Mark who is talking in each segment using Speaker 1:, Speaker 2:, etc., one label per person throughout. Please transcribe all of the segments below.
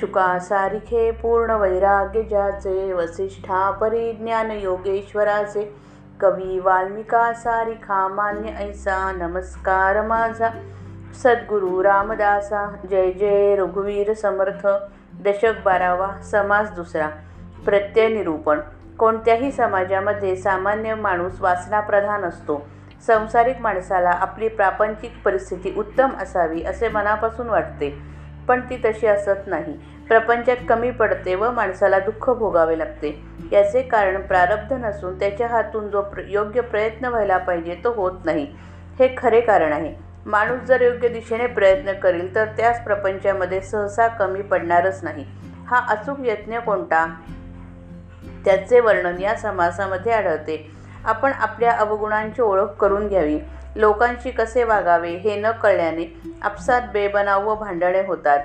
Speaker 1: शुकासारिखे पूर्ण वैराग्य ज्याचे वसिष्ठा परिज्ञान योगेश्वराचे कवी वाल्मिका सारिखा मान्य ऐसा नमस्कार माझा सद्गुरू रामदासा जय जय रघुवीर समर्थ दशक बारावा समास दुसरा प्रत्यय निरूपण. कोणत्याही समाजामध्ये सामान्य माणूस वासनाप्रधान असतो. संसारिक माणसाला आपली प्रापंचिक परिस्थिती उत्तम असावी असे मनापासून वाटते. पण ती तशी असत नाही. प्रपंचात कमी पडते व माणसाला दुःख भोगावे लागते. याचे कारण प्रारब्ध नसून त्याच्या हातून जो प्र योग्य प्रयत्न व्हायला पाहिजे तो होत नाही. हे खरे कारण आहे. माणूस जर योग्य दिशेने प्रयत्न करेल तर त्याच प्रपंचामध्ये सहसा कमी पडणारच नाही. हा अचूक यत्न कोणता? त्याचे वर्णन या समासामध्ये आढळते. आपण आपल्या अवगुणांची ओळख करून घ्यावी. लोकांशी कसे वागावे हे न कळल्याने आपसात बेबनाव व भांडणे होतात.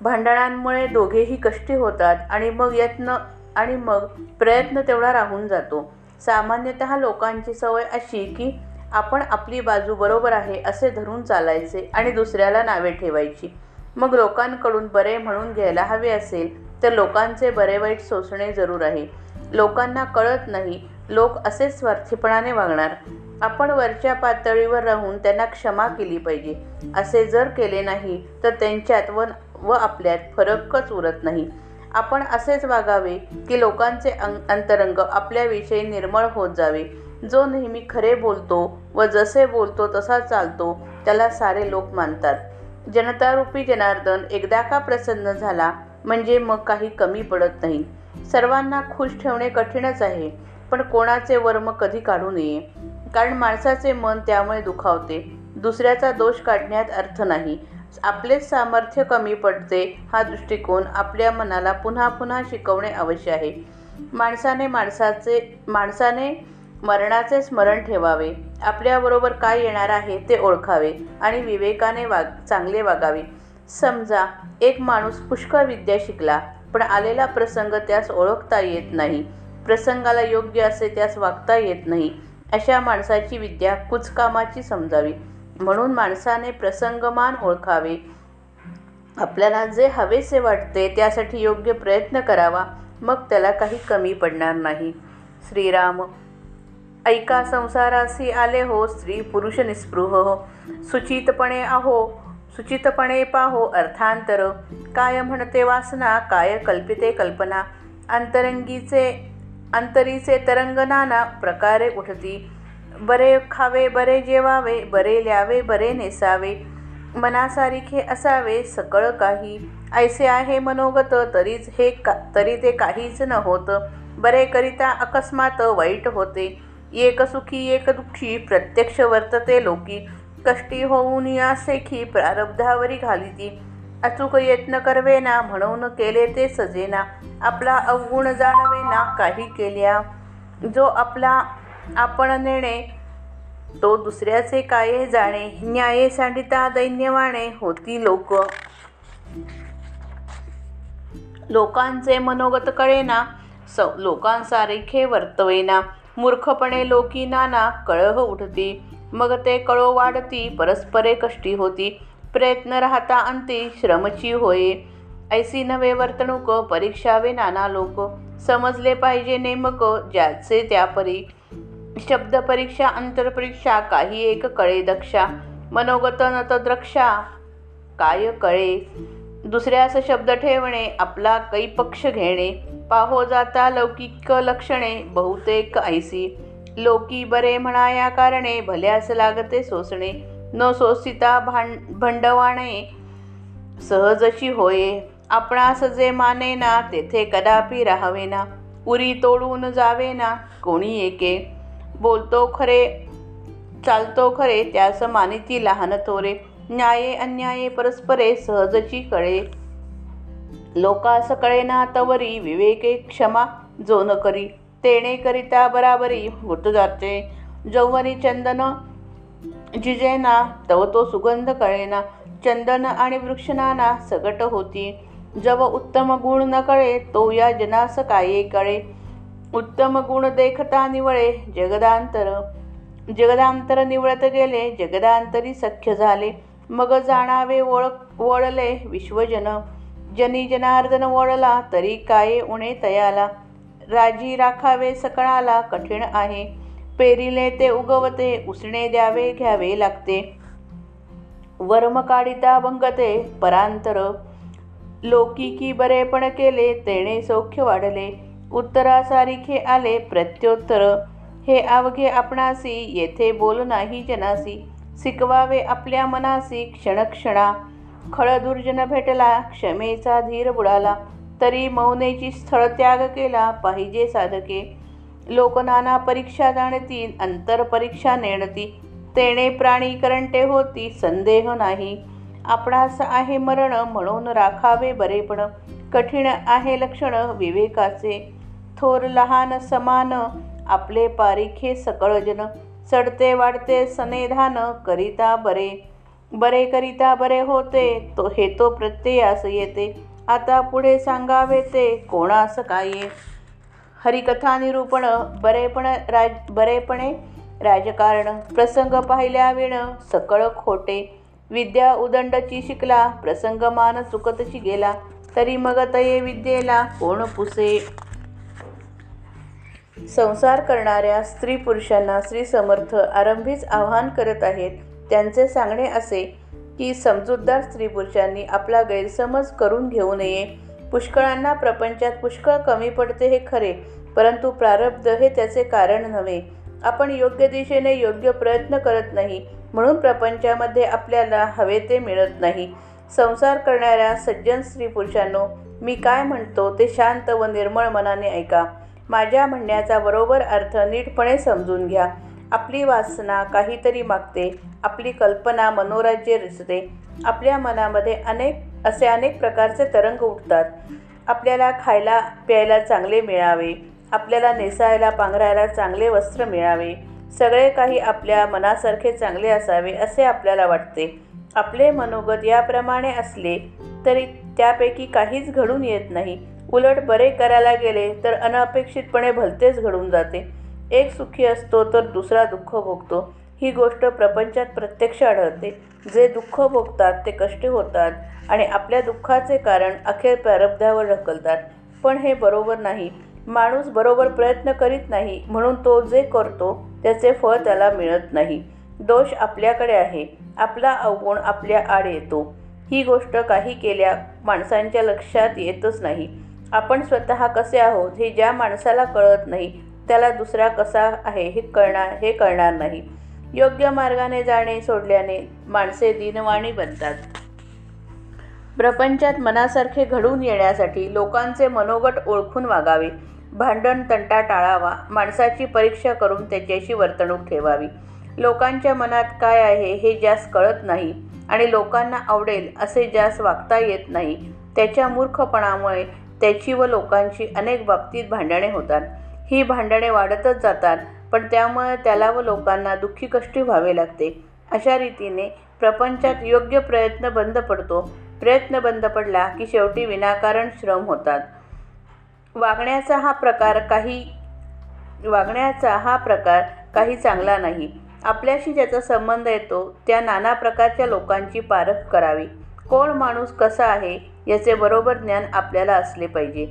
Speaker 1: भांडणांमुळे दोघेही कष्टी होतात आणि मग यत्न आणि मग प्रयत्न तेवढा राहून जातो. सामान्यतः लोकांची सवय अशी की आपण आपली बाजू बरोबर आहे असे धरून चालायचे आणि दुसऱ्याला नावे ठेवायची. मग लोकांकडून बरे म्हणून घ्यायला हवे असेल तर लोकांचे बरे वाईट सोसणे जरूर आहे. लोकांना कळत नाही लोक असेच स्वार्थीपणाने वागणार. आपण वरच्या पातळीवर राहून त्यांना क्षमा केली पाहिजे. असे जर केले नाही तर त्यांच्यात व व आपल्यात फरकच उरत नाही. आपण असेच वागावे की लोकांचे अंग अंतरंग आपल्याविषयी निर्मळ होत जावे. जो नेहमी खरे बोलतो व जसे बोलतो तसा चालतो त्याला सारे लोक मानतात. जनतारूपी जनार्दन एकदा का प्रसन्न झाला म्हणजे मग काही कमी पडत नाही. सर्वांना खुश ठेवणे कठीणच आहे पण कोणाचे वर्म कधी काढू नये? कारण माणसाचे मन त्यामुळे दुखावते. दुसऱ्याचा दोष काढण्यात अर्थ नाही. आपलेच सामर्थ्य कमी पडते हा दृष्टिकोन आपल्या मनाला पुन्हा पुन्हा शिकवणे आवश्यक आहे. माणसाने माणसाचे माणसाने मरणाचे स्मरण ठेवावे. आपल्याबरोबर काय येणार आहे ते ओळखावे आणि विवेकाने वाग चांगले वागावे. समजा एक माणूस पुष्कळ विद्या शिकला पण आलेला प्रसंग त्यास ओळखता येत नाही. प्रसंगाला योग्य असे त्यास वागता येत नाही. अशा माणसाची विद्या कुचकामाची समजावी. म्हणून माणसाने प्रसंगमान ओळखावे. आपल्याला जे हवेसे वाटते त्यासाठी योग्य प्रयत्न करावा. मग त्याला काही कमी पडणार नाही. श्रीराम ऐका संसारासी आले हो स्त्री पुरुष निस्पृह हो. सुचितपणे आहो सुचितपणे पाहो अर्थांतर. काय म्हणते वासना काय कल्पिते कल्पना. अंतरंगीचे अंतरीचे तरंग नाना प्रकारे उठती. बरे खावे बरे जेवावे बरे ल्यावे बरे नेसावे. मनासारिखे असावे सकळ काही. ऐसे आहे मनोगत तरीच हे का तरी ते काहीच न होत. बरे करिता अकस्मात वाईट होते. एक सुखी एक दुःखी प्रत्यक्ष वर्तते लोकी. कष्टी होऊन या सेखी प्रारब्धावरी घालिती. अचूक यत्न करवेना म्हणून केले ते सजेना. आपला अवगुण जाणवेना काही केल्या. जो आपला आपण नेणे तो दुसऱ्याचे काये जाणे. न्याये सांडिता दैन्यवाणे होती लोक. लोकांचे मनोगत कळेना स लोकांसारखे वर्तवेना. मूर्खपणे लोकी नाना कळह उठती. मग ते कळो वाढती परस्परे कष्टी होती. प्रयत्न राहता अंती श्रमची होये. ऐसी नवे वर्तणूक परीक्षावे नाना लोक. समजले पाहिजे नेमक ज्याचे त्यापरी. शब्द परीक्षा अंतरपरीक्षा काही एक कळे दक्षा. मनोगत नतद्रक्षा काय कळे. दुसऱ्यास शब्द ठेवणे आपला कै पक्ष घेणे. पाहो जाता लौकिक लक्षणे बहुतेक ऐसी. लोकी बरे म्हणाया कारणे भल्यास लागते सोसणे. न सोसिता भांड भंडवाणे सहजशी होये. आपणास जे माने ना तेथे कदापि राहावेना. उरी तोडून जावेना कोणी एके. बोलतो खरे चालतो खरे त्यास मानिती लहान थोरे. न्याये अन्याये परस्परे सहजची कळे. लोकास कळेना तवरी विवेके क्षमा जो न करी. तेणे करिता बराबरी होत जाते. जौवनी चंदन जिजेना तव तो सुगंध कळेना चंदन आणि वृक्षनाना सगट होती. जव उत्तम गुण न कळे तो या जनास काये कळे. उत्तम गुण देखता निवळे जगदांतर. जगदांतर निवळत गेले जगदांतरी सख्य झाले. मग जाणावे ओळख वळले विश्वजन. जनी जनार्दन वळला तरी काये उणे तयाला. राजी राखावे सकळाला कठीण आहे. पेरिले ते उगवते उसणे द्यावे घ्यावे लागते. वर्म काढिता भंगते परांतर. लोकिकी बरेपण केले तेणे सौख्य वाढले. उत्तरासारिखे आले प्रत्योत्तर. हे अवघे आपणासी येथे बोल नाही जनासी. शिकवावे आपल्या मनासी क्षणक्षणा. खळदुर्जन भेटला क्षमेचा धीर बुडाला. तरी मौनेची स्थळ त्याग केला पाहिजे साधके. लोक नाना परीक्षा जाणती अंतरपरीक्षा नेणती. तेणे प्राणी करंटे होती संदेह नाही. आपणास आहे मरण म्हणून राखावे बरेपण कठीण आहे लक्षण विवेकाचे. थोर लहान समान आपले पारिखे सकळजन. चढते वाढते सनेधान करिता बरे. बरे करिता बरे होते तो हे तो प्रत्ययास येते. आता पुढे सांगावे ते कोणास काय? हरिकथा निरूपण बरेपण राज बरेपणे राजकारण. प्रसंग पाहिल्या विण सकळ खोटे. विद्या उदंडची शिकला प्रसंगमान चुकतची गेला. तरी मग तये विद्येला कोण पुसे? संसार करणाऱ्या स्त्री पुरुषांना श्री समर्थ आरंभीच आवाहन करत आहेत. त्यांचे सांगणे असे की समजूतदार स्त्री पुरुषांनी आपला गैरसमज करून घेऊ नये. पुष्कळांना प्रपंचात पुष्कळ कमी पडते हे खरे परंतु प्रारब्ध हे त्याचे कारण नव्हे. आपण योग्य दिशेने योग्य प्रयत्न करत नाही म्हणून प्रपंचामध्ये आपल्याला हवे ते मिळत नाही. संसार करणाऱ्या सज्जन स्त्री पुरुषांनो मी काय म्हणतो ते शांत व निर्मळ मनाने ऐका. माझ्या म्हणण्याचा बरोबर अर्थ नीटपणे समजून घ्या. आपली वासना काहीतरी मागते आपली कल्पना मनोराज्य रचते आपल्या मनामध्ये अनेक असे अनेक प्रकारचे तरंग उठतात. आपल्याला खायला प्यायला चांगले मिळावे. आपल्याला नेसायला पांघरायला चांगले वस्त्र मिळावे. सगळे काही आपल्या मनासारखे चांगले असावे असे आपल्याला वाटते. आपले मनोगत याप्रमाणे असले तरी त्यापैकी काहीच घडून येत नाही. उलट बरे करायला गेले तर अनपेक्षितपणे भलतेच घडून जाते. एक सुखी असतो तर दुसरा दुःख भोगतो. ही गोष्ट प्रपंचात प्रत्यक्ष आढळते. जे दुःख भोगतात ते कष्ट होतात आणि आपल्या दुःखाचे कारण अखेर प्रारब्धावर ढकलतात. पण हे बरोबर नाही. माणूस बरोबर प्रयत्न करीत नाही म्हणून तो जे करतो त्याचे फळ त्याला मिळत नाही. दोष आपल्याकडे आहे. आपला अवगुण आपल्या आड येतो. ही गोष्ट काही केल्या माणसांच्या लक्षात येतच नाही. आपण स्वतः कसे आहोत हे ज्या माणसाला कळत नाही त्याला दुसरा कसा आहे हे कळणार हे कळणार नाही. योग्य मार्गाने जाणे सोडल्याने माणसे दिनवाणी बनतात. प्रपंचात मनासारखे घडून येण्यासाठी लोकांचे मनोगट ओळखून वागावे. भांडण तंटा टाळावा. माणसाची परीक्षा करून त्याच्याशी वर्तणूक ठेवावी. लोकांच्या मनात काय आहे हे ज्यास कळत नाही आणि लोकांना आवडेल असे ज्यास वागता येत नाही त्याच्या मूर्खपणामुळे त्याची व लोकांची अनेक बाबतीत भांडणे होतात. ही भांडणे वाढतच जातात पण त्यामुळे त्याला व लोकांना दुःखी कष्टी व्हावे लागते. अशा रीतीने प्रपंचात योग्य प्रयत्न बंद पडतो. प्रयत्न बंद पडला की शेवटी विनाकारण श्रम होतात. वागण्याचा हा प्रकार काही वागण्याचा हा प्रकार काही चांगला नाही. आपल्याशी ज्याचा संबंध येतो त्या नाना प्रकारच्या लोकांची पारख करावी. कोण माणूस कसा आहे याचे बरोबर ज्ञान आपल्याला असले पाहिजे.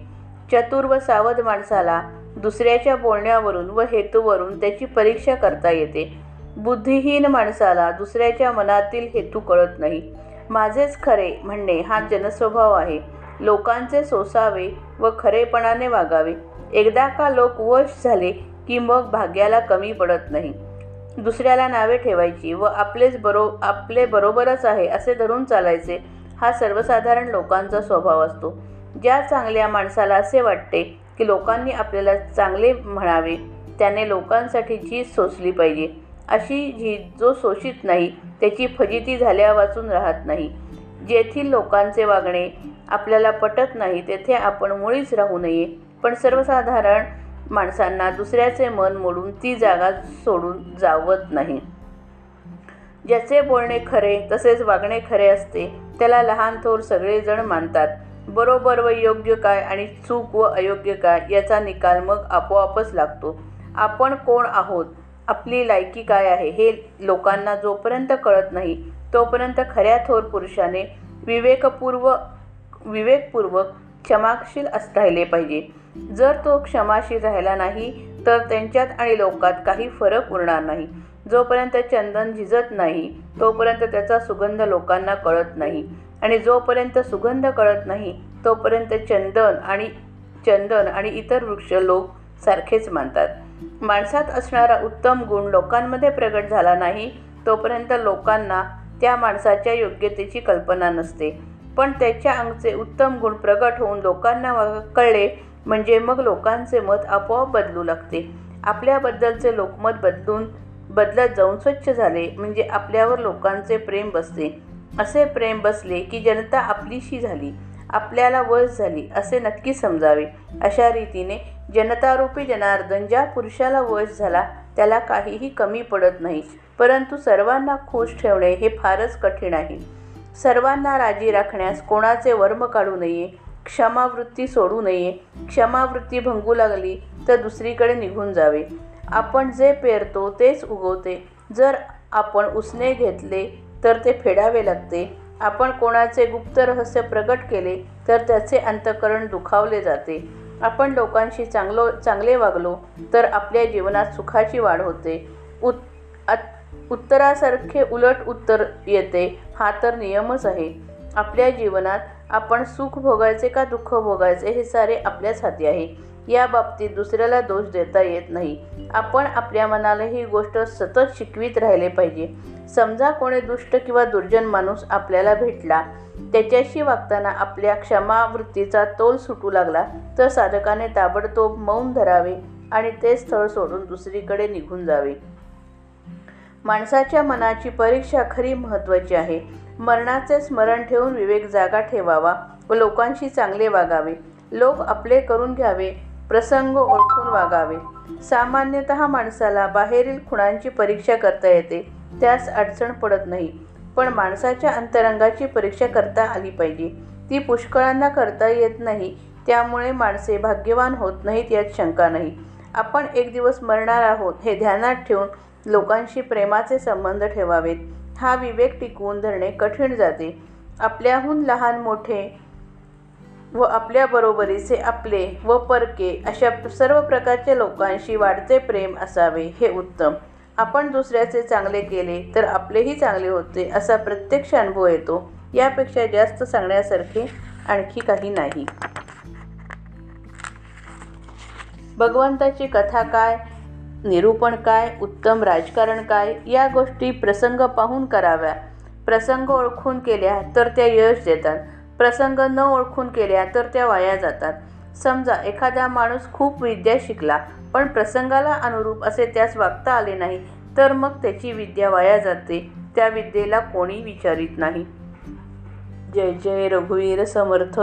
Speaker 1: चतुर व सावध माणसाला दुसऱ्याच्या बोलण्यावरून व हेतूवरून त्याची परीक्षा करता येते. बुद्धिहीन माणसाला दुसऱ्याच्या मनातील हेतू कळत नाही. माझेच खरे म्हणणे हा जनस्वभाव आहे. लोकांचे सोसावे व खरेपणाने वागावे. एकदा का लोक वश झाले की मग भाग्याला कमी पडत नाही. दुसऱ्याला नावे ठेवायची व आपलेच बरो आपले बरोबरच आहे असे धरून चालायचे हा सर्वसाधारण लोकांचा स्वभाव असतो. ज्या चांगल्या माणसाला असे वाटते की लोकांनी आपल्याला चांगले म्हणावे. त्याने लोकांसाठी झीज सोसली पाहिजे. अशी झीज जो शोषित नाही त्याची फजिती झाल्या वाचून राहत नाही. जेथील लोकांचे वागणे आपल्याला पटत नाही तेथे आपण मुळीच राहू नये. पण सर्वसाधारण माणसांना दुसऱ्याचे मन मोडून ती जागा सोडून जावत नाही. ज्याचे बोलणे खरे तसेच वागणे खरे असते त्याला लहान थोर सगळेजण मानतात. बरोबर व योग्य काय आणि चूक व अयोग्य काय याचा निकाल मग आपोआपच लागतो. आपण कोण आहोत? आपली लायकी काय आहे? हे लोकांना जोपर्यंत कळत नाही तोपर्यंत खऱ्या थोर पुरुषाने विवेकपूर्व विवेकपूर्वक क्षमाशील अस राहिले पाहिजे. जर तो क्षमाशील राहिला नाही तर त्यांच्यात आणि लोकात काही फरक उरणार नाही. जोपर्यंत चंदन झिजत नाही तोपर्यंत त्याचा सुगंध लोकांना कळत नाही. आणि जोपर्यंत सुगंध कळत नाही तोपर्यंत चंदन आणि चंदन आणि इतर वृक्ष लोक सारखेच मानतात. माणसात असणारा उत्तम गुण लोकांमध्ये प्रगट झाला नाही तोपर्यंत लोकांना त्या माणसाच्या योग्यतेची कल्पना नसते. पण त्याच्या अंगचे उत्तम गुण प्रगट होऊन लोकांना कळले म्हणजे मग लोकांचे मत आपोआप बदलू लागते. आपल्याबद्दलचे लोकमत बदलून बदलत जाऊन स्वच्छ झाले म्हणजे आपल्यावर लोकांचे प्रेम बसते. असे प्रेम बसले की जनता आपलीशी झाली आपल्याला वश झाली असे नक्की समजावे. अशा रीतीने जनतारूपी जनार्दन ज्या पुरुषाला वश झाला त्याला काहीही कमी पडत नाही. परंतु सर्वांना खुश ठेवणे हे फारच कठीण आहे. सर्वांना राजी राखण्यास कोणाचे वर्म काढू नये क्षमावृत्ती सोडू नये क्षमावृत्ती भंगू लागली तर दुसरीकडे निघून जावे. आपण जे पेरतो तेच उगवते. जर आपण उसने घेतले तर ते फेडावे लागते. आपण कोणाचे गुप्त रहस्य प्रकट केले तर त्याचे अंतकरण दुखावले जाते. आपण लोकांशी चांगलो चांगले वागलो तर आपल्या जीवनात सुखाची वाढ होते. उत् उत्तरासारखे उलट उत्तर येते हा तर नियमच आहे. आपल्या जीवनात आपण सुख भोगायचे का दुःख भोगायचे हे सारे आपल्याच हाती आहे. या बाबतीत दुसऱ्याला दोष देता येत नाही. आपण आपल्या मनाला ही गोष्ट सतत शिकवीत राहिले पाहिजे. समजा कोणी दुष्ट किंवा दुर्जन माणूस आपल्याला भेटला. त्याच्याशी वागताना आपल्या क्षमावृत्तीचा तोल सुटू लागला तर साधकाने ताबडतोब मौन धरावे आणि ते स्थळ सोडून दुसरीकडे निघून जावे. माणसाच्या मनाची परीक्षा खरी महत्त्वाची आहे. मरणाचे स्मरण ठेवून विवेक जागा ठेवावा. व लोकांशी चांगले वागावे. लोक आपले करून घ्यावे. प्रसंग ओळखून वागावे. सामान्यतः माणसाला बाहेरील खुणांची परीक्षा करता येते. त्यास अडचण पडत नाही. पण माणसाच्या अंतरंगाची परीक्षा करता आली पाहिजे. ती पुष्कळांना करता येत नाही. त्यामुळे माणसे भाग्यवान होत नाहीत यात शंका नाही. आपण एक दिवस मरणार आहोत हे ध्यानात ठेवून लोकांशी प्रेमाचे संबंध ठेवावेत. हा विवेक टिकवून धरणे कठीण जाते. आपल्याहून लहान मोठे व आपल्याबरोबरीचे आपले व परके अशा सर्व प्रकारच्या लोकांशी वाढते प्रेम असावे हे उत्तम. आपण दुसऱ्याचे चांगले केले तर आपलेही चांगले होते असा प्रत्यक्ष अनुभव येतो. यापेक्षा जास्त सांगण्यासारखे आणखी काही नाही. भगवंताची कथा काय? निरूपण काय? उत्तम राजकारण काय? या गोष्टी प्रसंग पाहून कराव्या. प्रसंग ओळखून केल्या तर त्या यश देतात. प्रसंग न ओळखून केल्या तर त्या वाया जातात. समजा एखादा माणूस खूप विद्या शिकला पण प्रसंगाला अनुरूप असे त्यास वागता आले नाही तर मग त्याची विद्या वाया जाते. त्या विद्येला कोणी विचारित नाही. जय जय रघुवीर समर्थ.